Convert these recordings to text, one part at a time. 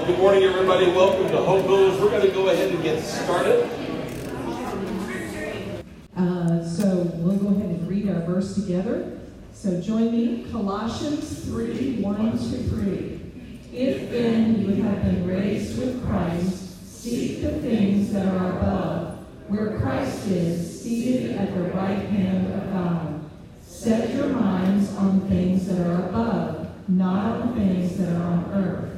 Well, good morning, everybody. Welcome to Home Builders. We're going to go ahead and get started. Uh, so we'll go ahead and read our verse together. So join me, Colossians 3 1 to 3. If then you have been raised with Christ, seek the things that are above, where Christ is, seated at the right hand of God. Set your minds on things that are above, not on things that are on earth.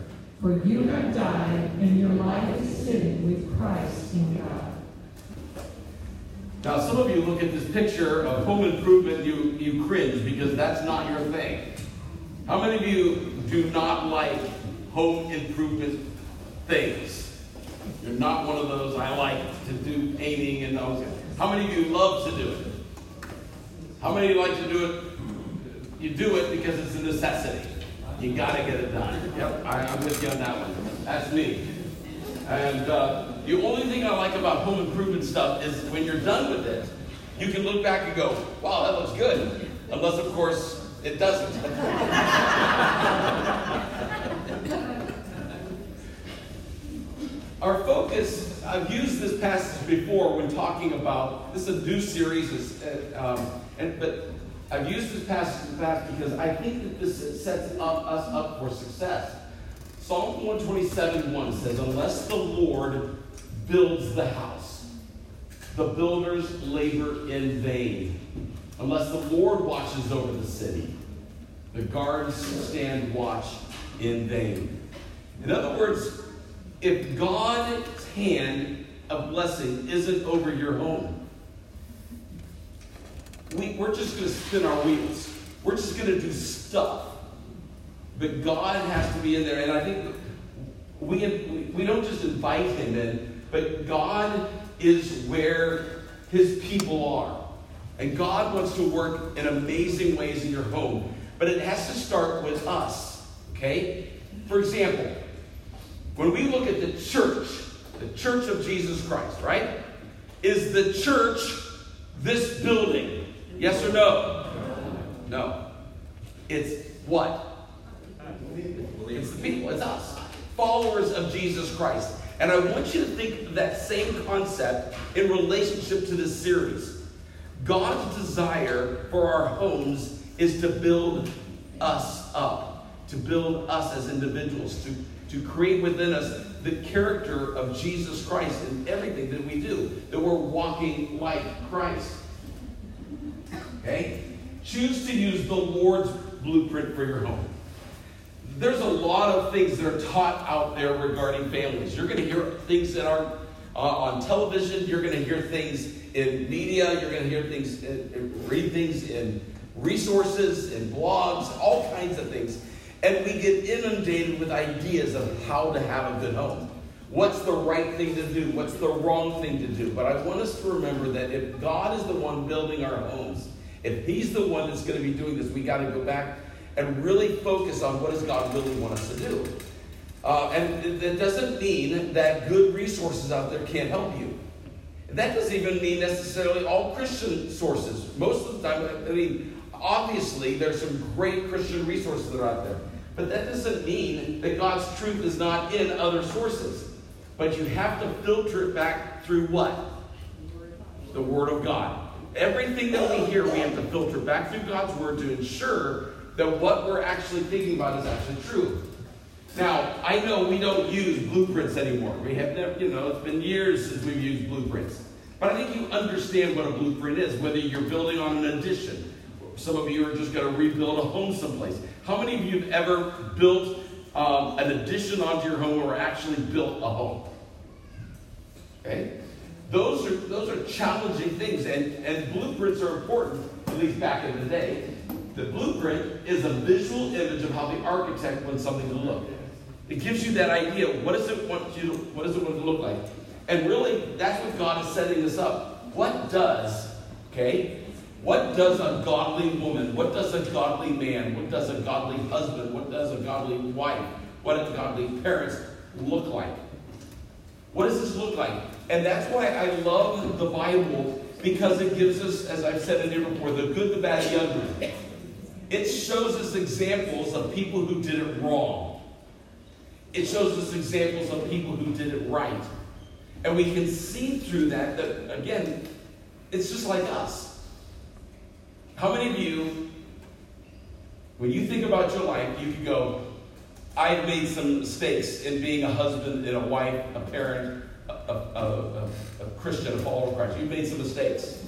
For you have died, and your life is sitting with Christ in God. Now, some of you look at this picture of home improvement, you, you cringe because that's not your thing. How many of you do not like home improvement things? You're not one of those, I like to do painting and those. How many of you love to do it? How many of you like to do it? You do it because it's a necessity. You got to get it done. Yep, I, am with you on that one. That's me. And uh, the only thing I like about home improvement stuff is when you're done with it, you can look back and go, wow, that looks good. Unless, of course, it doesn't. Our focus, I've used this passage before when talking about, this is a new series, uh, um, and, but I've used this passage in the past because I think that this sets up, us up for success. Psalm 127 1 says, Unless the Lord builds the house, the builders labor in vain. Unless the Lord watches over the city, the guards stand watch in vain. In other words, if God's hand of blessing isn't over your home, we, we're just going to spin our wheels. We're just going to do stuff. But God has to be in there. And I think we, we don't just invite him in, but God is where his people are. And God wants to work in amazing ways in your home. But it has to start with us. Okay? For example, when we look at the church, the church of Jesus Christ, right? Is the church this building? Yes or no? No. It's what? It's the people. It's us. Followers of Jesus Christ. And I want you to think that same concept in relationship to this series. God's desire for our homes is to build us up, to build us as individuals, to, to create within us the character of Jesus Christ in everything that we do, that we're walking like Christ. Okay? Choose to use the Lord's blueprint for your home. There's a lot of things that are taught out there regarding families. You're going to hear things that are uh, on television. You're going to hear things in media. You're going to hear things, in, read things in resources, in blogs, all kinds of things. And we get inundated with ideas of how to have a good home. What's the right thing to do? What's the wrong thing to do? But I want us to remember that if God is the one building our homes, if he's the one that's going to be doing this, we got to go back and really focus on what does God really want us to do. Uh, and that doesn't mean that good resources out there can't help you. That doesn't even mean necessarily all Christian sources. Most of the time, I mean, obviously, there's some great Christian resources that are out there. But that doesn't mean that God's truth is not in other sources. But you have to filter it back through what? The Word of God. Everything that we hear, we have to filter back through God's Word to ensure that what we're actually thinking about is actually true. Now, I know we don't use blueprints anymore. We have never, you know, it's been years since we've used blueprints. But I think you understand what a blueprint is, whether you're building on an addition. Some of you are just going to rebuild a home someplace. How many of you have ever built um, an addition onto your home or actually built a home? Okay? Those are, those are challenging things, and, and blueprints are important, at least back in the day. The blueprint is a visual image of how the architect wants something to look. It gives you that idea. What does it want you to, what does it want to look like? And really, that's what God is setting us up. What does, okay? What does a godly woman, what does a godly man, what does a godly husband, what does a godly wife, what does godly parents look like? What does this look like? And that's why I love the Bible because it gives us, as I've said in here before, the good, the bad, the ugly. It shows us examples of people who did it wrong. it shows us examples of people who did it right. And we can see through that that, again, it's just like us. How many of you, when you think about your life, you could go, I've made some mistakes in being a husband and a wife, a parent, a, a, a, Christian, a follower of Christ. You've made some mistakes.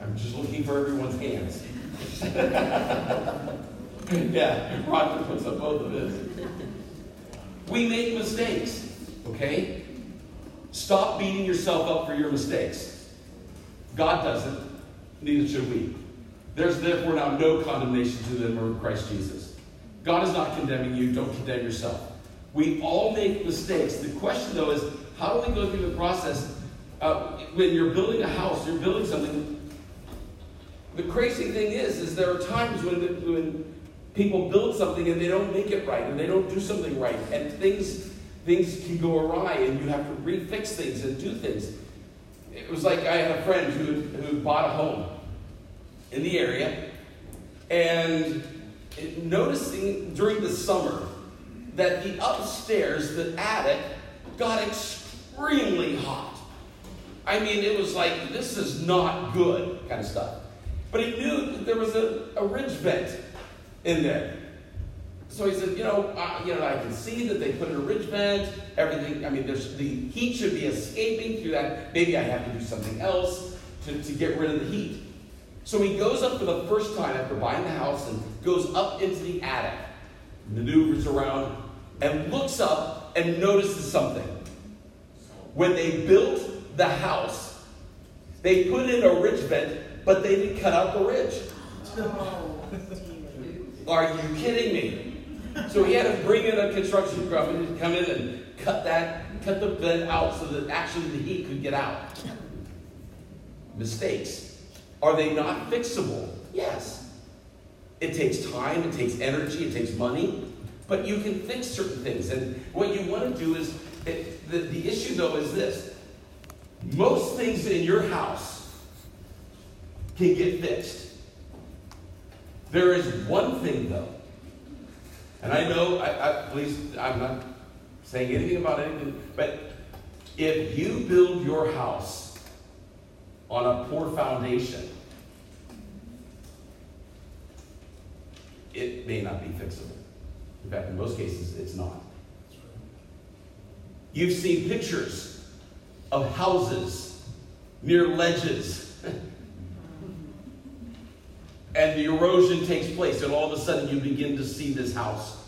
I'm just looking for everyone's hands. yeah, Roger puts up both of his. We make mistakes, okay? Stop beating yourself up for your mistakes. God doesn't, neither should we. There's therefore now no condemnation to them in Christ Jesus. God is not condemning you, don't condemn yourself. We all make mistakes. The question, though, is how do we go through the process? Uh, when you're building a house, you're building something. The crazy thing is, is there are times when, when people build something and they don't make it right, and they don't do something right, and things things can go awry, and you have to refix things and do things. It was like I had a friend who who bought a home in the area, and noticing during the summer that the upstairs, the attic, got extremely hot. I mean, it was like, this is not good kind of stuff. But he knew that there was a, a ridge vent in there. So he said, you know, uh, you know, I can see that they put in a ridge vent, everything. I mean, there's the heat should be escaping through that. Maybe I have to do something else to, to get rid of the heat. So he goes up for the first time after buying the house and goes up into the attic, maneuvers around, and looks up and notices something. When they built the house, they put in a ridge vent, but they didn't cut out the ridge. Oh, Are you kidding me? So he had to bring in a construction company to come in and cut that, cut the vent out so that actually the heat could get out. Mistakes. Are they not fixable? Yes. It takes time, it takes energy, it takes money, but you can fix certain things. And what you want to do is, it, the, the issue though is this most things in your house can get fixed. There is one thing though, and I know, I, I, please, I'm not saying anything about anything, but if you build your house on a poor foundation, it may not be fixable. In fact, in most cases, it's not. You've seen pictures of houses near ledges. and the erosion takes place, and all of a sudden you begin to see this house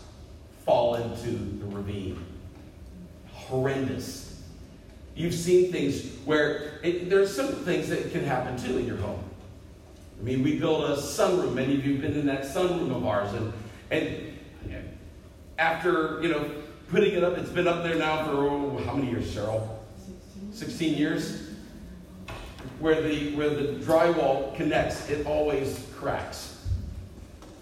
fall into the ravine. Horrendous. You've seen things where it, there are simple things that can happen too in your home. I mean, we built a sunroom. Many of you have been in that sunroom of ours, and and after you know putting it up, it's been up there now for oh, how many years, Cheryl? 16 years. Where the where the drywall connects, it always cracks.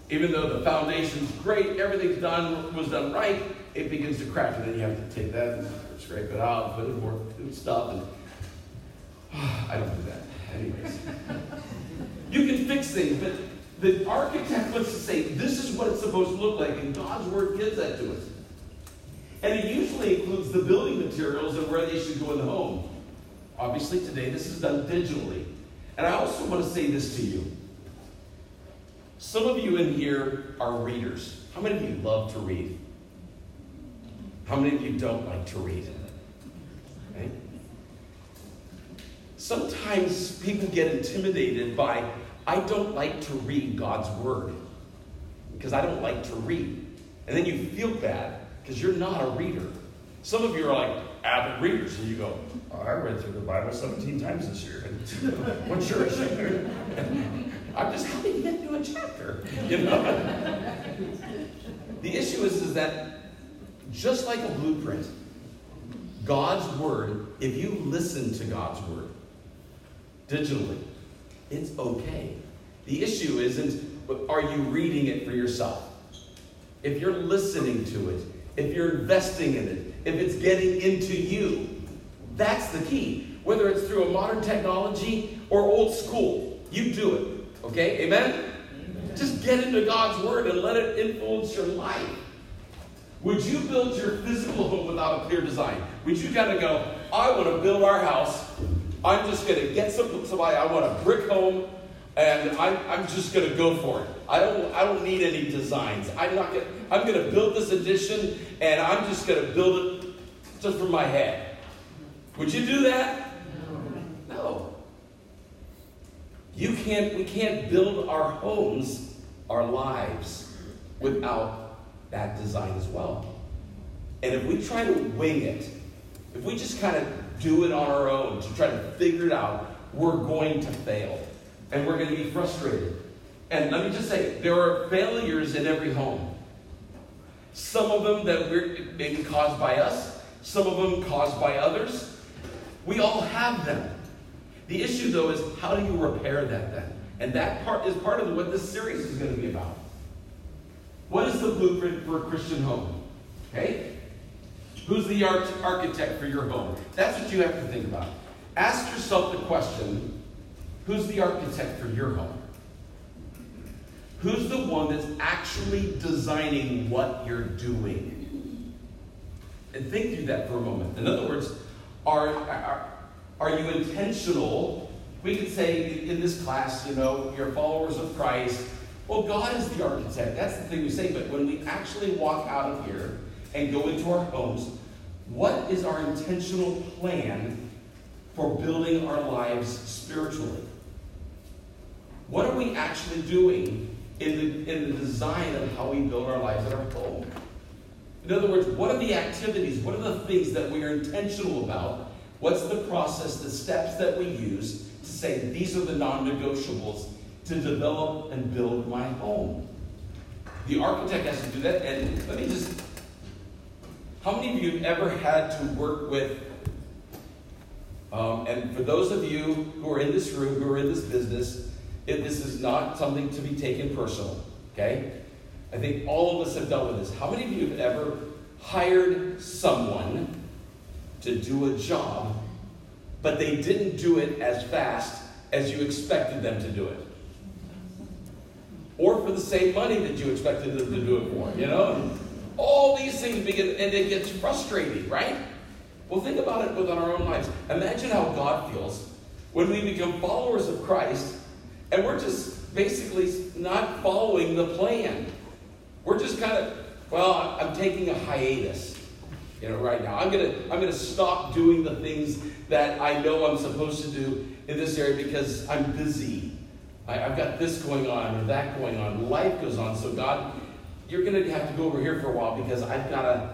Even though the foundation's great, everything's done was done right, it begins to crack, and then you have to take that and scrape it out, put in more stuff, and I don't do that. Anyways, you can fix things, but the architect wants to say this is what it's supposed to look like, and God's word gives that to us. And it usually includes the building materials and where they should go in the home. Obviously, today this is done digitally. And I also want to say this to you. Some of you in here are readers. How many of you love to read? How many of you don't like to read? Sometimes people get intimidated by, I don't like to read God's word because I don't like to read. And then you feel bad because you're not a reader. Some of you are like avid readers, and you go, oh, I read through the Bible 17 times this year. Your issue? I'm just happy to get through a chapter, you know? the issue is, is that just like a blueprint, God's word, if you listen to God's word digitally, it's okay. The issue isn't, are you reading it for yourself? If you're listening to it, if you're investing in it, if it's getting into you, that's the key. Whether it's through a modern technology or old school, you do it. Okay? Amen? Amen? Just get into God's Word and let it influence your life. Would you build your physical home without a clear design? Would you kind of go, I want to build our house. I'm just going to get some, somebody, I want a brick home, and I'm, I'm just going to go for it. I don't, I don't need any designs. I'm not going I'm to build this addition, and I'm just going to build it just from my head. Would you do that? No. No. You can't, we can't build our homes, our lives, without that design as well. And if we try to wing it, if we just kind of do it on our own to try to figure it out, we're going to fail. And we're going to be frustrated. And let me just say, there are failures in every home. Some of them that we're maybe caused by us, some of them caused by others. We all have them. The issue, though, is how do you repair that then? And that part is part of what this series is going to be about. What is the blueprint for a Christian home? Okay? Who's the architect for your home? That's what you have to think about. Ask yourself the question who's the architect for your home? Who's the one that's actually designing what you're doing? And think through that for a moment. In other words, are, are, are you intentional? We could say in this class, you know, you're followers of Christ. Well, God is the architect. That's the thing we say. But when we actually walk out of here and go into our homes, what is our intentional plan for building our lives spiritually? What are we actually doing in the, in the design of how we build our lives at our home. In other words, what are the activities, what are the things that we are intentional about? What's the process, the steps that we use to say these are the non negotiables to develop and build my home? The architect has to do that, and let me just. How many of you have ever had to work with um, and for those of you who are in this room, who are in this business, if this is not something to be taken personal, okay? I think all of us have dealt with this. How many of you have ever hired someone to do a job, but they didn't do it as fast as you expected them to do it? Or for the same money that you expected them to do it for, you know? All these things begin, and it gets frustrating, right? Well, think about it within our own lives. Imagine how God feels when we become followers of Christ and we're just basically not following the plan. We're just kind of, well, I'm taking a hiatus, you know, right now. I'm gonna, I'm gonna stop doing the things that I know I'm supposed to do in this area because I'm busy. I, have got this going on or that going on. Life goes on. So God, you're gonna have to go over here for a while because I've gotta,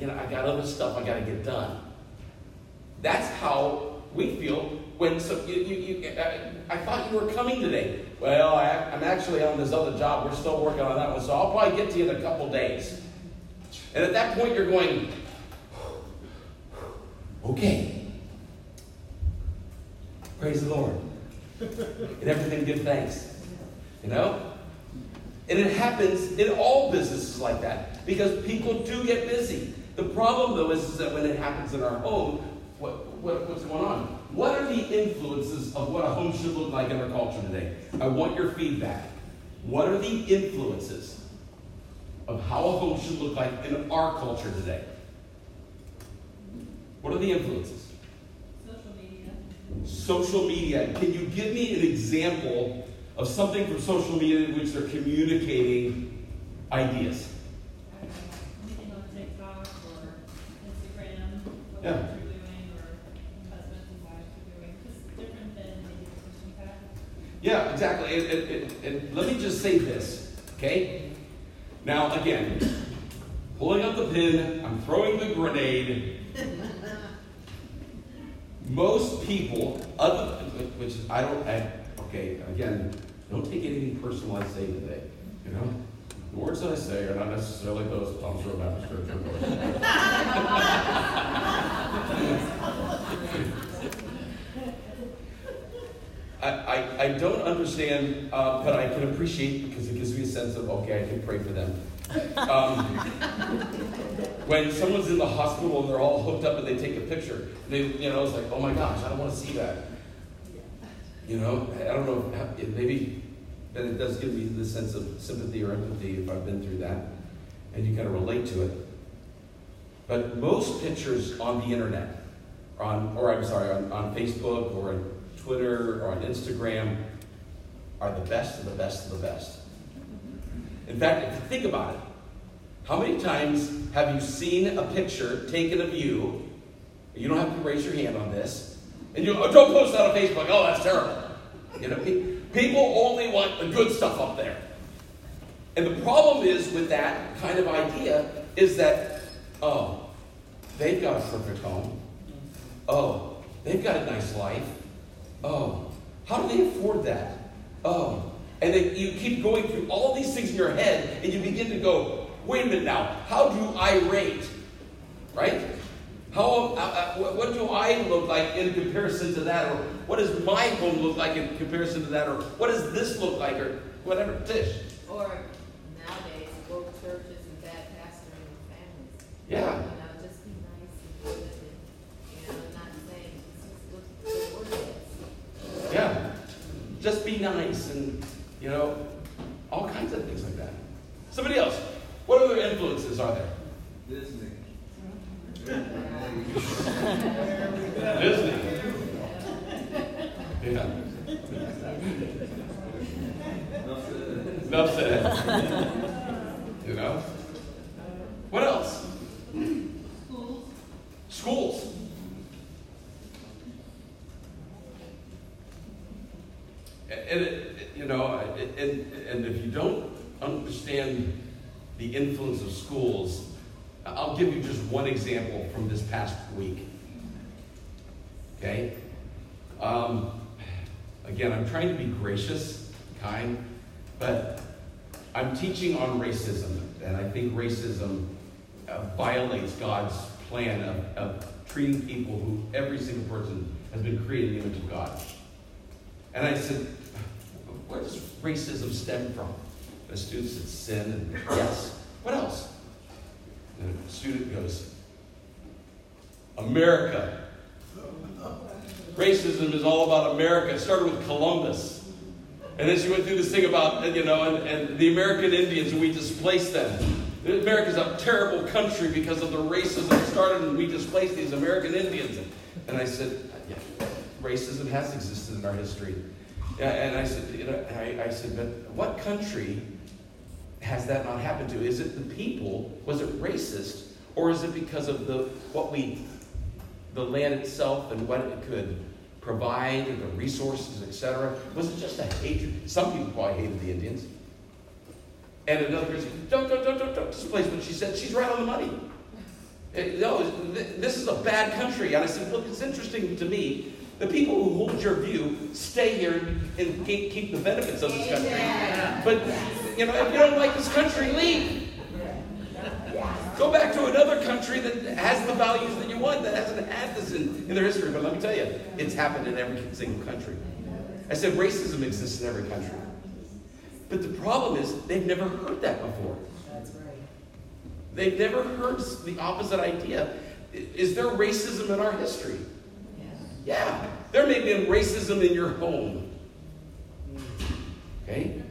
you know, I got other stuff I gotta get done. That's how we feel when so you, you, you uh, I thought you were coming today. Well, I, am actually on this other job. We're still working on that one, so I'll probably get to you in a couple days. And at that point, you're going, okay. Praise the Lord. And everything give thanks. You know? And it happens in all businesses like that because people do get busy. The problem, though, is, is that when it happens in our home, what, what, what's going on? What are the influences of what a home should look like in our culture today? I want your feedback. What are the influences of how a home should look like in our culture today? What are the influences? Social media. Social media. Can you give me an example of something from social media in which they're communicating ideas? Anything on TikTok or Instagram. Yeah. Yeah, exactly. And, and, and, and, let me just say this, okay? Now, again, pulling out the pin, I'm throwing the grenade. Most people, other which I don't, I, okay, again, don't take anything personal I say today, you know? The words that I say are not necessarily those of Thomas Road Baptist Church. I, I, I don't understand, uh, but I can appreciate because it gives me a sense of, okay, I can pray for them. Um, when someone's in the hospital and they're all hooked up and they take a picture, they, you know, it's like, oh my gosh, I don't want to see that. You know, I don't know, maybe that it does give me the sense of sympathy or empathy if I've been through that. and you kind of relate to it. But most pictures on the internet, on, or I'm sorry, on, on Facebook or Twitter or on Instagram, are the best of the best of the best. In fact, if you think about it, how many times have you seen a picture taken of you? You don't have to raise your hand on this. And you oh, don't post that on Facebook. Oh, that's terrible. You know, people only want the good stuff up there. And the problem is with that kind of idea is that, oh, they've got a perfect home. Oh, they've got a nice life. Oh, how do they afford that? Oh, and then you keep going through all these things in your head, and you begin to go, wait a minute now, how do I rate? Right? How, uh, uh, what do I look like in comparison to that? Or what does my home look like in comparison to that? Or what does this look like? Or whatever. Tish. Or nowadays, woke churches and bad pastoring and families. Yeah. You know, just be nice and good and, you know, not saying, this is what the word is. Yeah. Just be nice and, you know, all kinds of things like that. Somebody else. What other influences are there? Disney. Disney. Yeah. Enough said. Enough said. You know? What else? Schools, Schools. And, it, you know, and, and if you don't understand the influence of schools, I'll give you just one example from this past week. Okay? Um, again, I'm trying to be gracious, kind, but I'm teaching on racism, and I think racism uh, violates God's plan of, of treating people who every single person has been created in the image of God. And I said, where does racism stem from? The student said, sin, and yes. What else? And the student goes, America. Racism is all about America. It started with Columbus. And then she went through this thing about, you know, and, and the American Indians, and we displaced them. America's a terrible country because of the racism that started, and we displaced these American Indians. And I said, yeah, racism has existed in our history. Yeah, And I said, you know, I, I said, but what country has that not happened to? Is it the people? Was it racist? Or is it because of the what we the land itself and what it could provide, and the resources, etc.? Was it just a hatred? Some people probably hated the Indians. And another person, don't, don't, don't, don't, don't displace what she said. She's right on the money. No, this is a bad country. And I said, look, it's interesting to me. The people who hold your view stay here and keep, keep the benefits of this country. But, you know, if you don't like this country, leave. Go back to another country that has the values that you want, that hasn't had this in, in their history. But let me tell you, it's happened in every single country. I said racism exists in every country. But the problem is, they've never heard that before. That's right. They've never heard the opposite idea. Is there racism in our history? Yeah. Yeah. There may be racism in your home. Okay?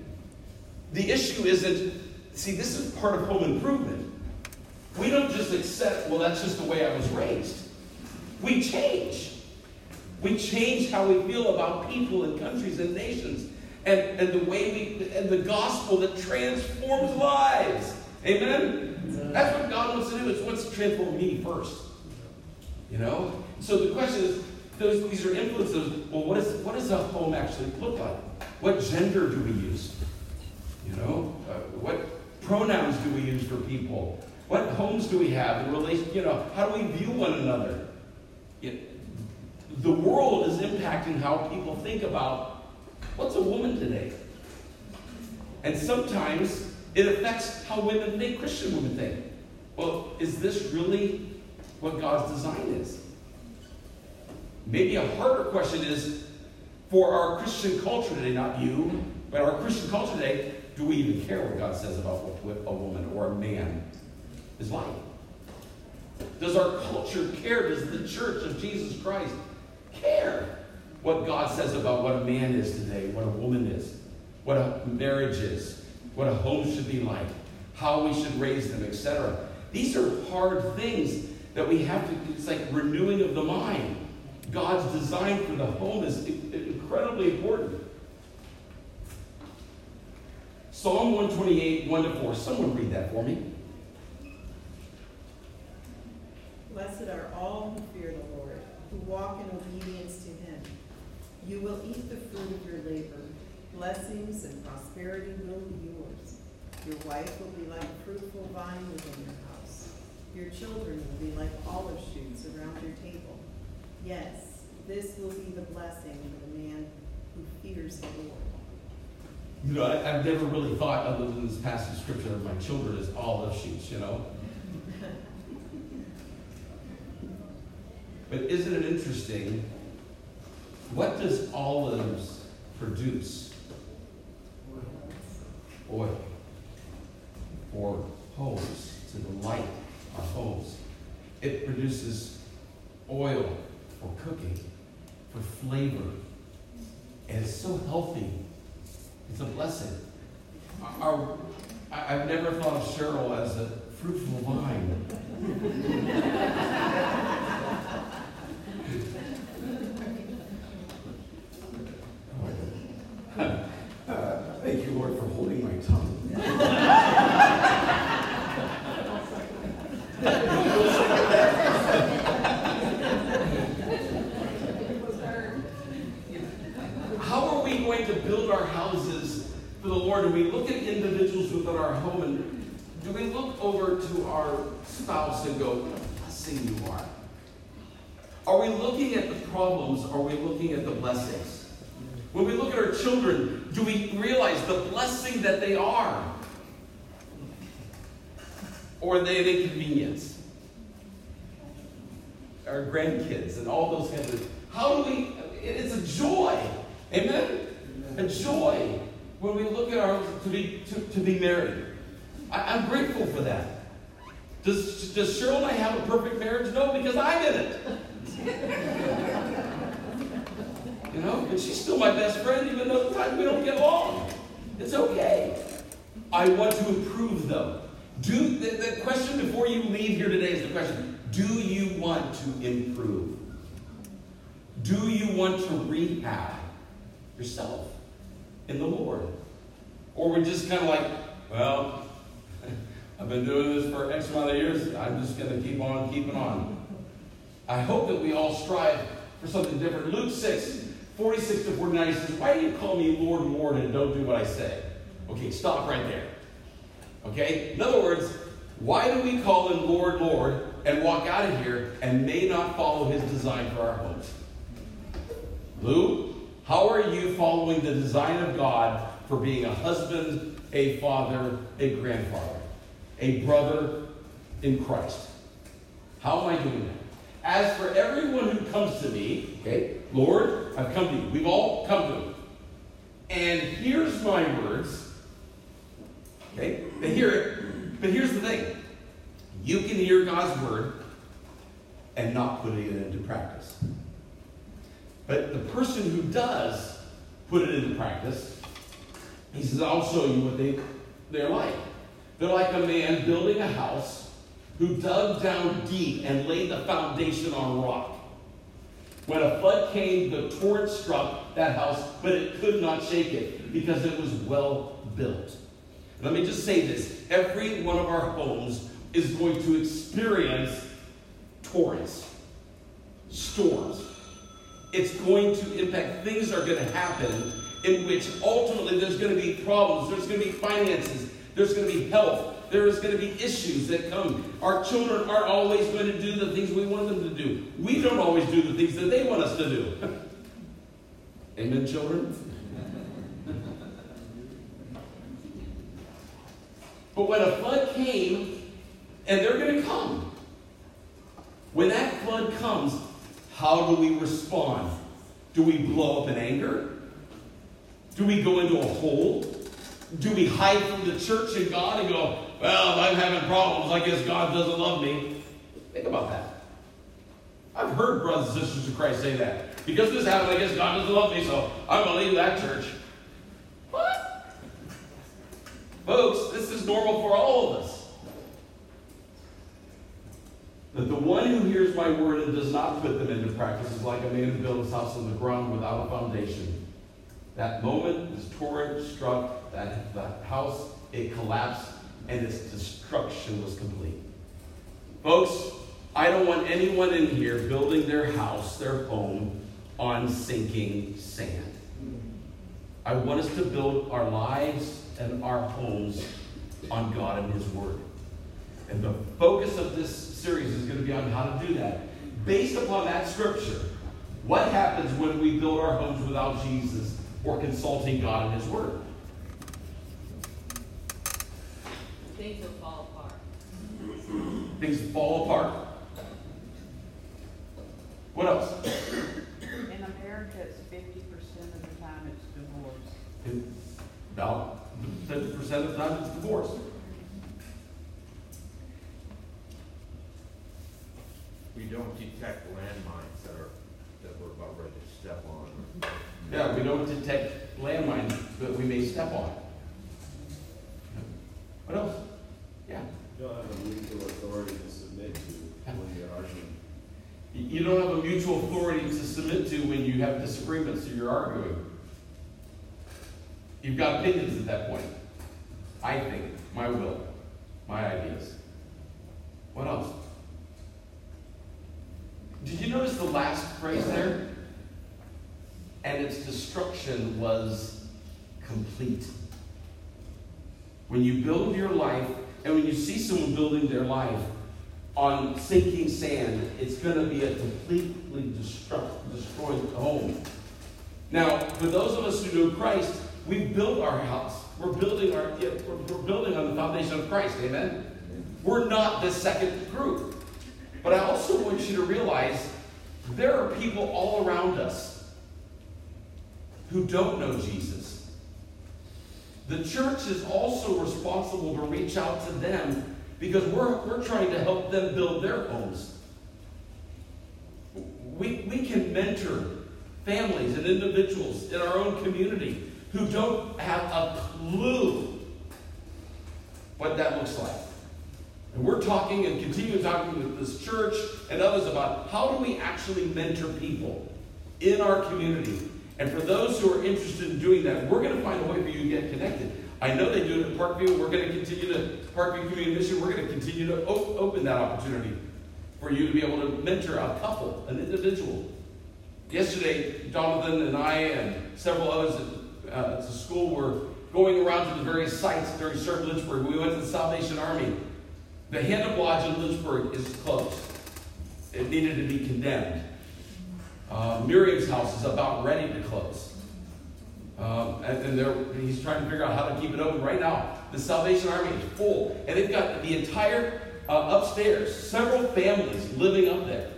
The issue isn't, see, this is part of home improvement. We don't just accept, well, that's just the way I was raised. We change. We change how we feel about people and countries and nations and, and the way we, and the gospel that transforms lives. Amen? That's what God wants to do. It's wants to transform me first. You know? So the question is, those, these are influences. Well, what, is, what does a home actually look like? What gender do we use? You know? Uh, what pronouns do we use for people? What homes do we have in relation? You know, how do we view one another? It, the world is impacting how people think about what's a woman today. And sometimes it affects how women think, Christian women think. Well, is this really what God's design is? Maybe a harder question is for our Christian culture today, not you, but our Christian culture today, do we even care what God says about what a woman or a man is like? Does our culture care? Does the church of Jesus Christ care what God says about what a man is today, what a woman is, what a marriage is, what a home should be like, how we should raise them, etc. These are hard things that we have to, it's like renewing of the mind. God's design for the home is incredibly important. Psalm 128, 1 to 4. Someone read that for me. Blessed are all who fear the Lord, who walk in obedience to him. You will eat the fruit of your labor. Blessings and prosperity will be yours. Your wife will be like a fruitful vine within your house. Your children will be like olive shoots around your table. Yes, this will be the blessing of the man who fears the Lord. You know, I, have never really thought, other than this passage of scripture, of my children as olive shoots, you know? but isn't it interesting? What does olives produce? Oil. Or homes to the light our homes. It produces oil for cooking, for flavor. And it's so healthy it's a blessing. Our, I've never thought of Cheryl as a fruitful vine. uh, thank you, Lord, for holding my tongue. How are we going to build our houses Do we look at individuals within our home and do we look over to our spouse and go, what a blessing you are? Are we looking at the problems? Are we looking at the blessings? When we look at our children, do we realize the blessing that they are? Or are they an inconvenience? Our grandkids and all those kinds of How do we? It's a joy. Amen? A joy when we look at our to be to, to be married. I, am grateful for that. Does, does Cheryl and I have a perfect marriage? No, because I'm in it. you know, but she's still my best friend, even though the times we don't get along. It's okay. I want to improve though. Do the, the question before you leave here today is the question: Do you want to improve? Do you want to rehab yourself in the Lord? Or we're just kind of like, well, I've been doing this for X amount of years. I'm just going to keep on keeping on. I hope that we all strive for something different. Luke 6, 46 to 49 says, Why do you call me Lord, Lord, and don't do what I say? Okay, stop right there. Okay? In other words, why do we call him Lord, Lord, and walk out of here and may not follow his design for our homes? Lou, how are you following the design of God for being a husband, a father, a grandfather, a brother in Christ? How am I doing that? As for everyone who comes to me, okay, Lord, I've come to you. We've all come to him. And here's my words. Okay, they hear it. But here's the thing. You can hear God's word and not putting it into practice. But the person who does put it into practice, he says, I'll show you what they, they're like. They're like a man building a house who dug down deep and laid the foundation on rock. When a flood came, the torrent struck that house, but it could not shake it because it was well built. Let me just say this every one of our homes is going to experience torrents, storms. It's going to impact, things are going to happen in which ultimately there's going to be problems, there's going to be finances, there's going to be health, there is going to be issues that come. Our children aren't always going to do the things we want them to do. We don't always do the things that they want us to do. Amen, children? but when a flood came, and they're going to come, when that flood comes, how do we respond? Do we blow up in anger? Do we go into a hole? Do we hide from the church and God and go, well, if I'm having problems, I guess God doesn't love me? Think about that. I've heard brothers and sisters of Christ say that. Because this happened, I guess God doesn't love me, so I'm going to leave that church. What? Folks, this is normal for all of us. That the one who hears my word and does not put them into practice is like a man who built his house on the ground without a foundation. That moment, this torrent struck that, that house, it collapsed, and its destruction was complete. Folks, I don't want anyone in here building their house, their home, on sinking sand. I want us to build our lives and our homes on God and His Word. And the focus of this series is going to be on how to do that. Based upon that scripture, what happens when we build our homes without Jesus or consulting God and His Word? Things will fall apart. Things fall apart. What else? In America, it's fifty percent of the time it's divorce. About 50% of the time it's divorce. We don't detect landmines that are, that we're about ready to step on. Yeah, we don't detect landmines that we may step on. What else? Yeah. You don't have a legal authority to submit to when you're arguing. You you don't have a mutual authority to submit to when you have disagreements or you're arguing. You've got opinions at that point. I think, my will, my ideas. What else? Did you notice the last phrase there? And its destruction was complete. When you build your life, and when you see someone building their life on sinking sand, it's going to be a completely destruct, destroyed home. Now, for those of us who know Christ, we've built our house. We're building our we're building on the foundation of Christ. Amen. We're not the second group. But I also want you to realize there are people all around us who don't know Jesus. The church is also responsible to reach out to them because we're, we're trying to help them build their homes. We, we can mentor families and individuals in our own community who don't have a clue what that looks like. And we're talking and continue talking with this church and others about how do we actually mentor people in our community. And for those who are interested in doing that, we're going to find a way for you to get connected. I know they do it at Parkview. We're going to continue to, Parkview Community Mission, we're going to continue to op- open that opportunity for you to be able to mentor a couple, an individual. Yesterday, Jonathan and I and several others at, uh, the school were going around to the various sites during Serve Lynchburg. We went to the Salvation Army. The Hannah Lodge in Lynchburg is closed. It needed to be condemned. Uh, Miriam's house is about ready to close. Um, and and he's trying to figure out how to keep it open right now. The Salvation Army is full, and they've got the entire uh, upstairs, several families living up there.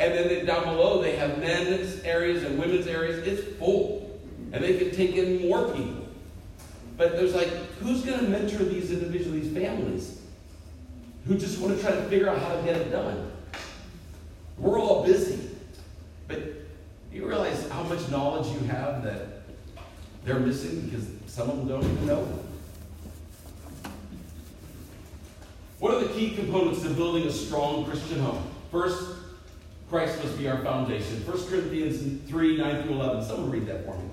And then they- down below, they have men's areas and women's areas. It's full, and they can take in more people. But there's like, who's going to mentor these individuals, these families, who just want to try to figure out how to get it done? We're all busy, but you realize how much knowledge you have that they're missing because some of them don't even know. What are the key components to building a strong Christian home? First, Christ must be our foundation. 1 Corinthians 3 9 through 11. Someone read that for me.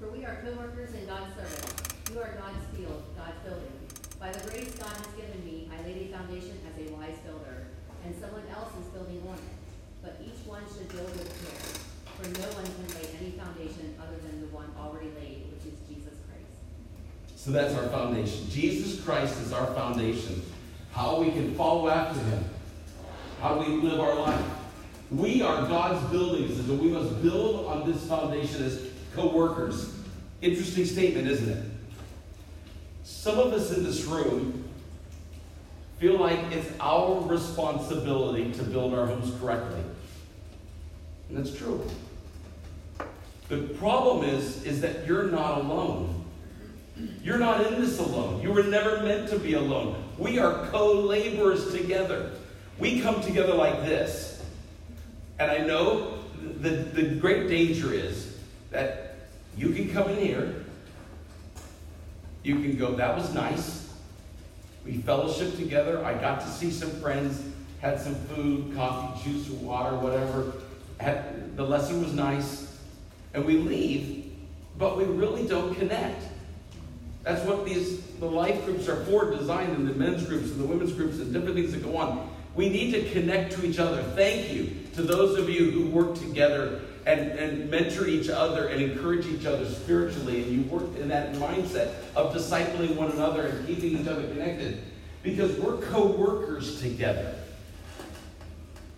For we are co-workers in God's service. You are God's field, God's building. By the grace God has given me, I laid a foundation as a wise builder, and someone else is building on it. But each one should build with care, for no one can lay any foundation other than the one already laid, which is Jesus Christ. So that's our foundation. Jesus Christ is our foundation. How we can follow after him. How we live our life. We are God's buildings, and so we must build on this foundation as co-workers. Interesting statement, isn't it? Some of us in this room feel like it's our responsibility to build our homes correctly. And that's true. The problem is, is that you're not alone. You're not in this alone. You were never meant to be alone. We are co laborers together. We come together like this. And I know the, the great danger is that you can come in here You can go, that was nice. We fellowship together. I got to see some friends, had some food, coffee, juice, or water, whatever. Had, the lesson was nice. And we leave, but we really don't connect. That's what these the life groups are for, designed in the men's groups and the women's groups and different things that go on. We need to connect to each other. Thank you to those of you who work together and, and mentor each other and encourage each other spiritually. And you work in that mindset of discipling one another and keeping each other connected. Because we're co-workers together.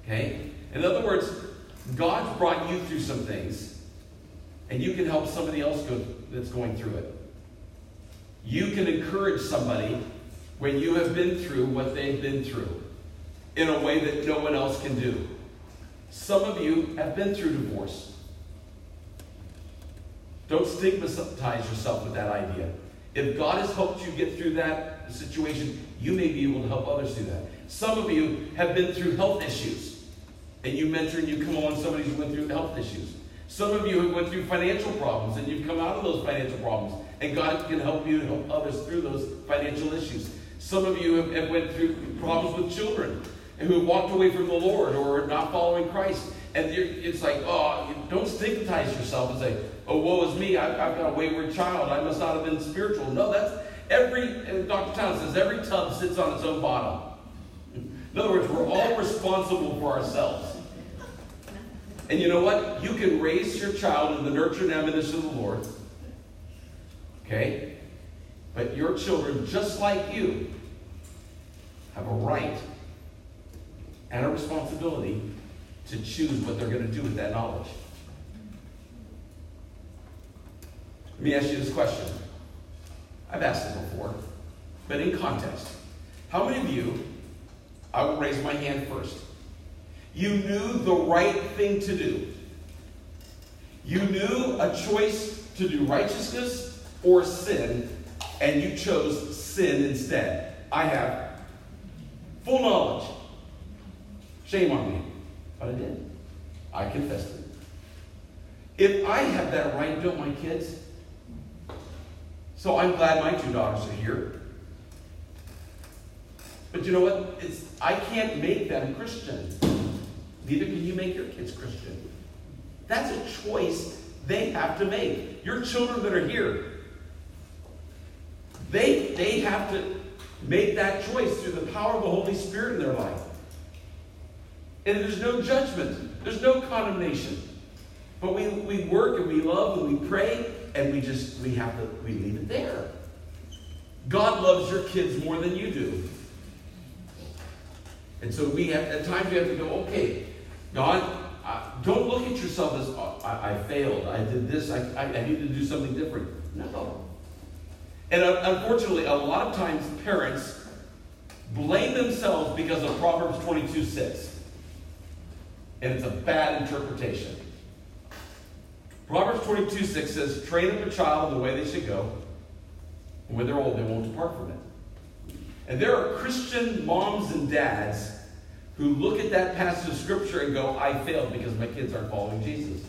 Okay? In other words, God's brought you through some things, and you can help somebody else go, that's going through it. You can encourage somebody when you have been through what they've been through in a way that no one else can do. Some of you have been through divorce. Don't stigmatize yourself with that idea. If God has helped you get through that situation, you may be able to help others do that. Some of you have been through health issues, and you mentor and you come on somebody who went through health issues. Some of you have went through financial problems, and you've come out of those financial problems, and God can help you help others through those financial issues. Some of you have, have went through problems with children, and who walked away from the Lord or not following Christ. And it's like, oh, don't stigmatize yourself and say, oh, woe is me, I've, I've got a wayward child, I must not have been spiritual. No, that's every, Dr. Towns says, every tub sits on its own bottom. In other words, we're all responsible for ourselves. And you know what? You can raise your child in the nurture and admonition of the Lord. Okay? But your children, just like you, have a right and a responsibility to choose what they're going to do with that knowledge. Let me ask you this question. I've asked it before, but in context. How many of you, I will raise my hand first, you knew the right thing to do? You knew a choice to do righteousness or sin, and you chose sin instead. I have full knowledge. Shame on me. But I did. I confessed it. If I have that right, don't my kids? So I'm glad my two daughters are here. But you know what? It's I can't make them Christian. Neither can you make your kids Christian. That's a choice they have to make. Your children that are here, they, they have to make that choice through the power of the Holy Spirit in their life. And there's no judgment, there's no condemnation. But we, we work and we love and we pray and we just we have to we leave it there. God loves your kids more than you do. And so we have at times we have to go, okay, God, uh, don't look at yourself as oh, I, I, failed, I did this, I, I, I need to do something different. No. And uh, unfortunately, a lot of times parents blame themselves because of Proverbs 22 6 and it's a bad interpretation. Proverbs 22 6 says, Train up a child in the way they should go, and when they're old, they won't depart from it. And there are Christian moms and dads who look at that passage of Scripture and go, I failed because my kids aren't following Jesus.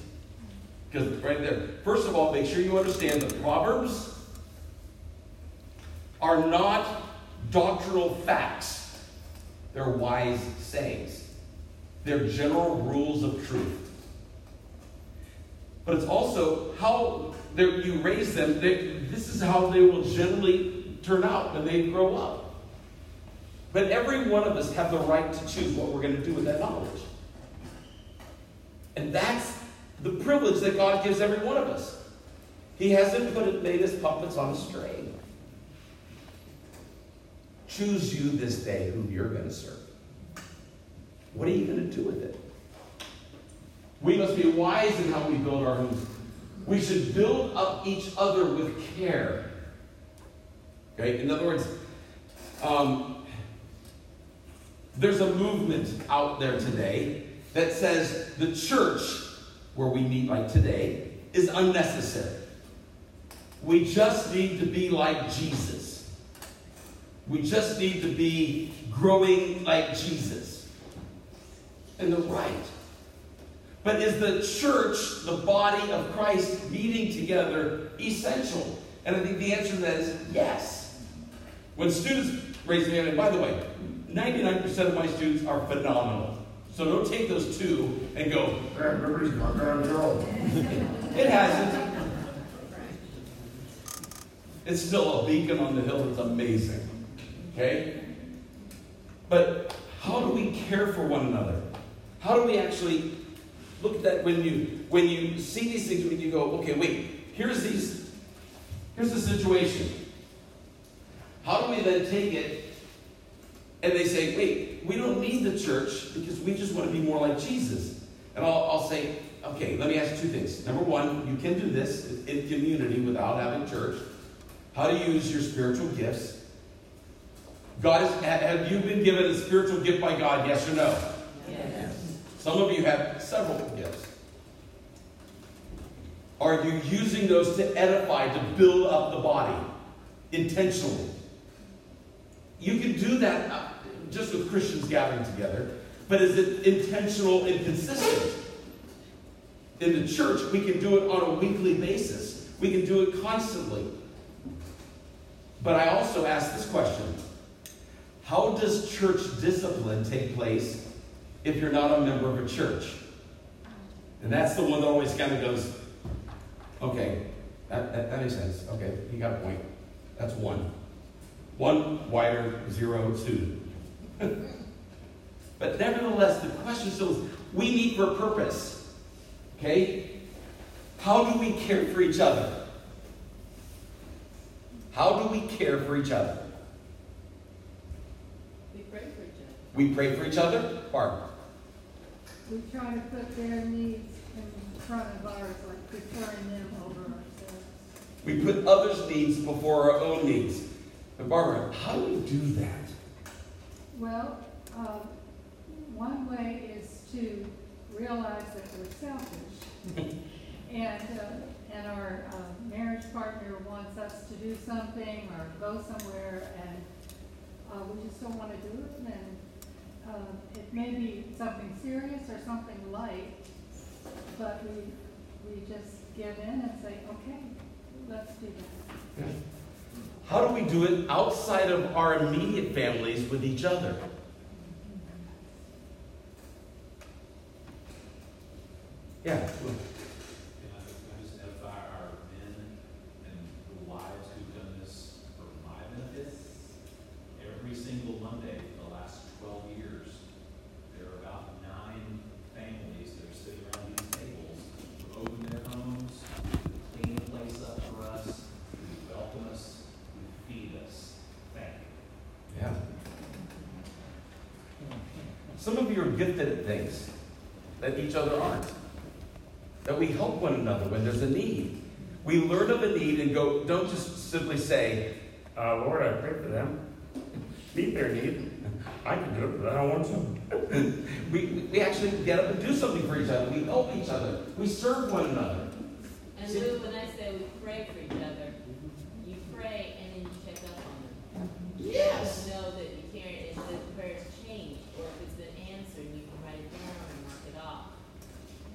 Because right there, first of all, make sure you understand that Proverbs are not doctrinal facts, they're wise sayings. They're general rules of truth. But it's also how you raise them. They, this is how they will generally turn out when they grow up. But every one of us have the right to choose what we're going to do with that knowledge. And that's the privilege that God gives every one of us. He hasn't put it, made us puppets on a string. Choose you this day who you're going to serve. What are you going to do with it? We must be wise in how we build our homes. We should build up each other with care. Okay? In other words, um, there's a movement out there today that says the church, where we meet like today, is unnecessary. We just need to be like Jesus. We just need to be growing like Jesus and the right. But is the church, the body of Christ, meeting together essential? And I think the answer to that is yes. When students raise their hand, and by the way, 99% of my students are phenomenal. So don't take those two and go. It hasn't. It's still a beacon on the hill that's amazing. Okay? But how do we care for one another? How do we actually look at that when you when you see these things when you go, okay, wait, here's these, here's the situation. How do we then take it and they say, wait, we don't need the church because we just want to be more like Jesus. And I'll, I'll say, okay, let me ask you two things. Number one, you can do this in community without having church. How to use your spiritual gifts. God is, have you been given a spiritual gift by God, yes or no? Yes. Some of you have several gifts. Are you using those to edify, to build up the body intentionally? You can do that uh, just with Christians gathering together, but is it intentional and consistent? In the church, we can do it on a weekly basis, we can do it constantly. But I also ask this question How does church discipline take place if you're not a member of a church? And that's the one that always kind of goes, okay, that, that, that makes sense. Okay, you got a point. That's one. One wider, zero two. but nevertheless, the question still is we meet for purpose. Okay? How do we care for each other? How do we care for each other? We pray for each other. We pray for each other? Barb. We try to put their needs in front of ours, like preferring them over ourselves. We put others' needs before our own needs. But Barbara, how do we do that? Well, uh, one way is to realize that we're selfish. And, uh, and our uh, marriage partner wants us to do something or go somewhere and uh, we just don't want to do it. And uh, it may be something serious or something light, but we, we just give in and say, okay, let's do that. How do we do it outside of our immediate families with each other? Yeah. Can I, can I just edify our men and the wives who've done this for my benefit? Every single Monday for the last twelve years, there are about nine families that are sitting around these tables who open their homes, who clean the place up for us, who welcome us, who feed us. Thank you. Yeah. Some of you are gifted at things that each other aren't. That we help one another when there's a need. We learn of a need and go, don't just simply say, uh, Lord, I pray for them. Meet their need. I can do it, but I don't want to. we, we actually get up and do something for each other. We help each other. We serve one another. And See- Lou, when I say we pray for each other, you pray and then you check up on them. Yes. You know that you care, if the prayer's changed, or if it's been answered, you can write it down and mark it off.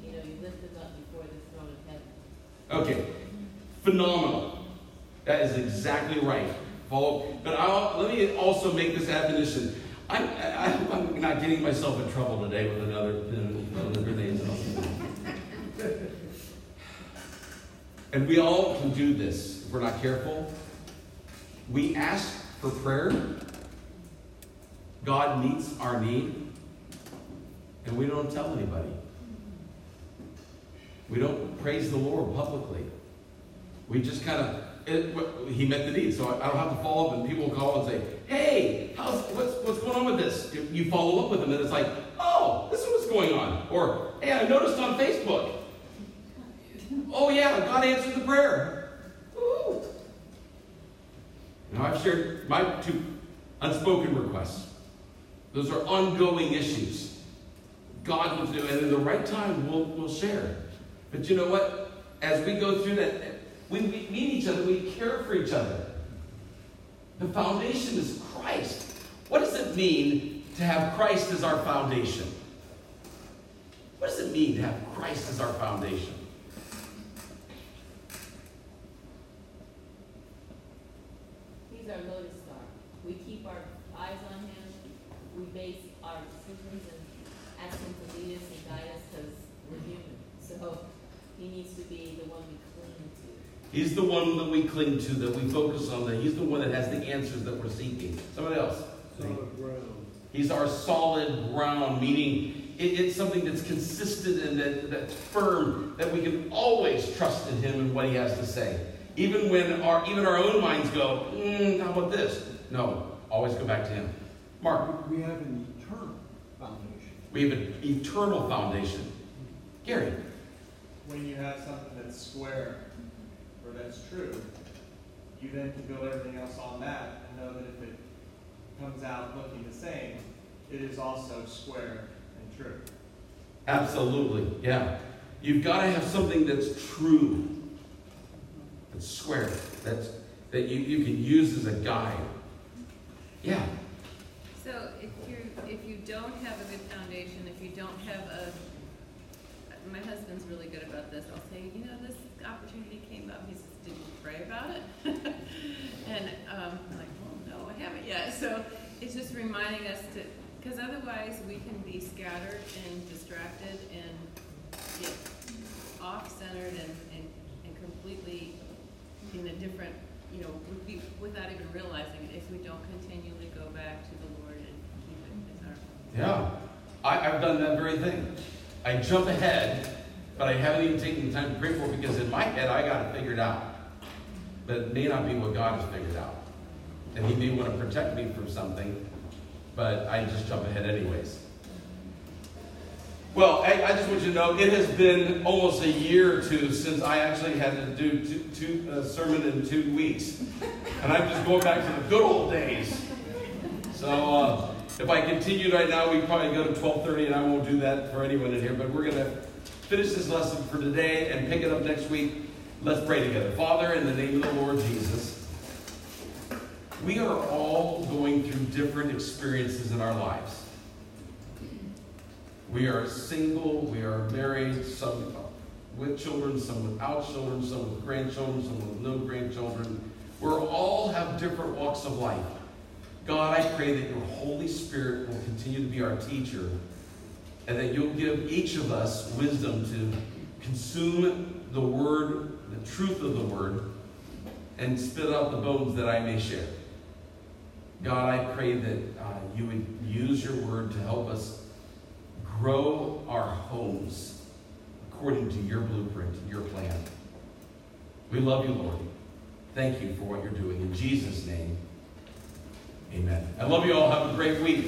You know, you lift them up before the throne of heaven. Okay, phenomenal. That is exactly right. Follow, but I'll, let me also make this admonition. I'm, I, I'm not getting myself in trouble today with another, another grenades. And we all can do this if we're not careful. We ask for prayer. God meets our need, and we don't tell anybody. We don't praise the Lord publicly. We just kind of, it, he met the need, so I, don't have to follow up and people call and say, hey, how's, what's, what's going on with this? You follow up with them and it's like, oh, this is what's going on. Or, hey, I noticed on Facebook. Oh yeah, God answered the prayer. Now I've shared my two unspoken requests. Those are ongoing issues. God will do, and in the right time, we'll, we'll share. But you know what? As we go through that, we meet each other, we care for each other. The foundation is Christ. What does it mean to have Christ as our foundation? What does it mean to have Christ as our foundation? base our decisions and ask him to lead us and guide us because we're human. So he needs to be the one we cling to. He's the one that we cling to, that we focus on, that he's the one that has the answers that we're seeking. Somebody else. Solid ground. He's our solid ground, meaning it, it's something that's consistent and that, that's firm, that we can always trust in him and what he has to say. Even when our even our own minds go, mm, how about this? No, always go back to him. Mark, We have an eternal foundation. we have an eternal foundation. Gary, when you have something that's square or that's true, you then can build everything else on that and know that if it comes out looking the same, it is also square and true. absolutely, yeah. You've got to have something that's true, that's square, that's that you, you can use as a guide. Yeah. So if you, if you don't have a good foundation, if you don't have a, my husband's really good about this, I'll say, you know, this opportunity came up, he says, did you pray about it? And, um, I'm like, well, no, I haven't yet, so it's just reminding us to, because otherwise we can be scattered and distracted and get off-centered and, and, and completely in a different, you know, be, without even realizing it, if we don't continually go back to the Lord and keep it as our. Yeah, I, I've done that very thing. I jump ahead, but I haven't even taken the time to pray for it because in my head I got it figured out. It may not be what God has figured out. And He may want to protect me from something, but I just jump ahead anyways. Well, I, I just want you to know it has been almost a year or two since I actually had to do two, two sermon in two weeks, and I'm just going back to the good old days. So uh, if I continued right now, we'd probably go to 12:30, and I won't do that for anyone in here. But we're going to finish this lesson for today and pick it up next week. Let's pray together. Father, in the name of the Lord Jesus, we are all going through different experiences in our lives. We are single, we are married, some with children, some without children, some with grandchildren, some with no grandchildren. We all have different walks of life. God, I pray that your Holy Spirit will continue to be our teacher and that you'll give each of us wisdom to consume the word, truth of the word, and spit out the bones that I may share. God, I pray that uh, you would use your word to help us grow our homes according to your blueprint, your plan. We love you, Lord. Thank you for what you're doing. In Jesus' name, amen. I love you all. Have a great week.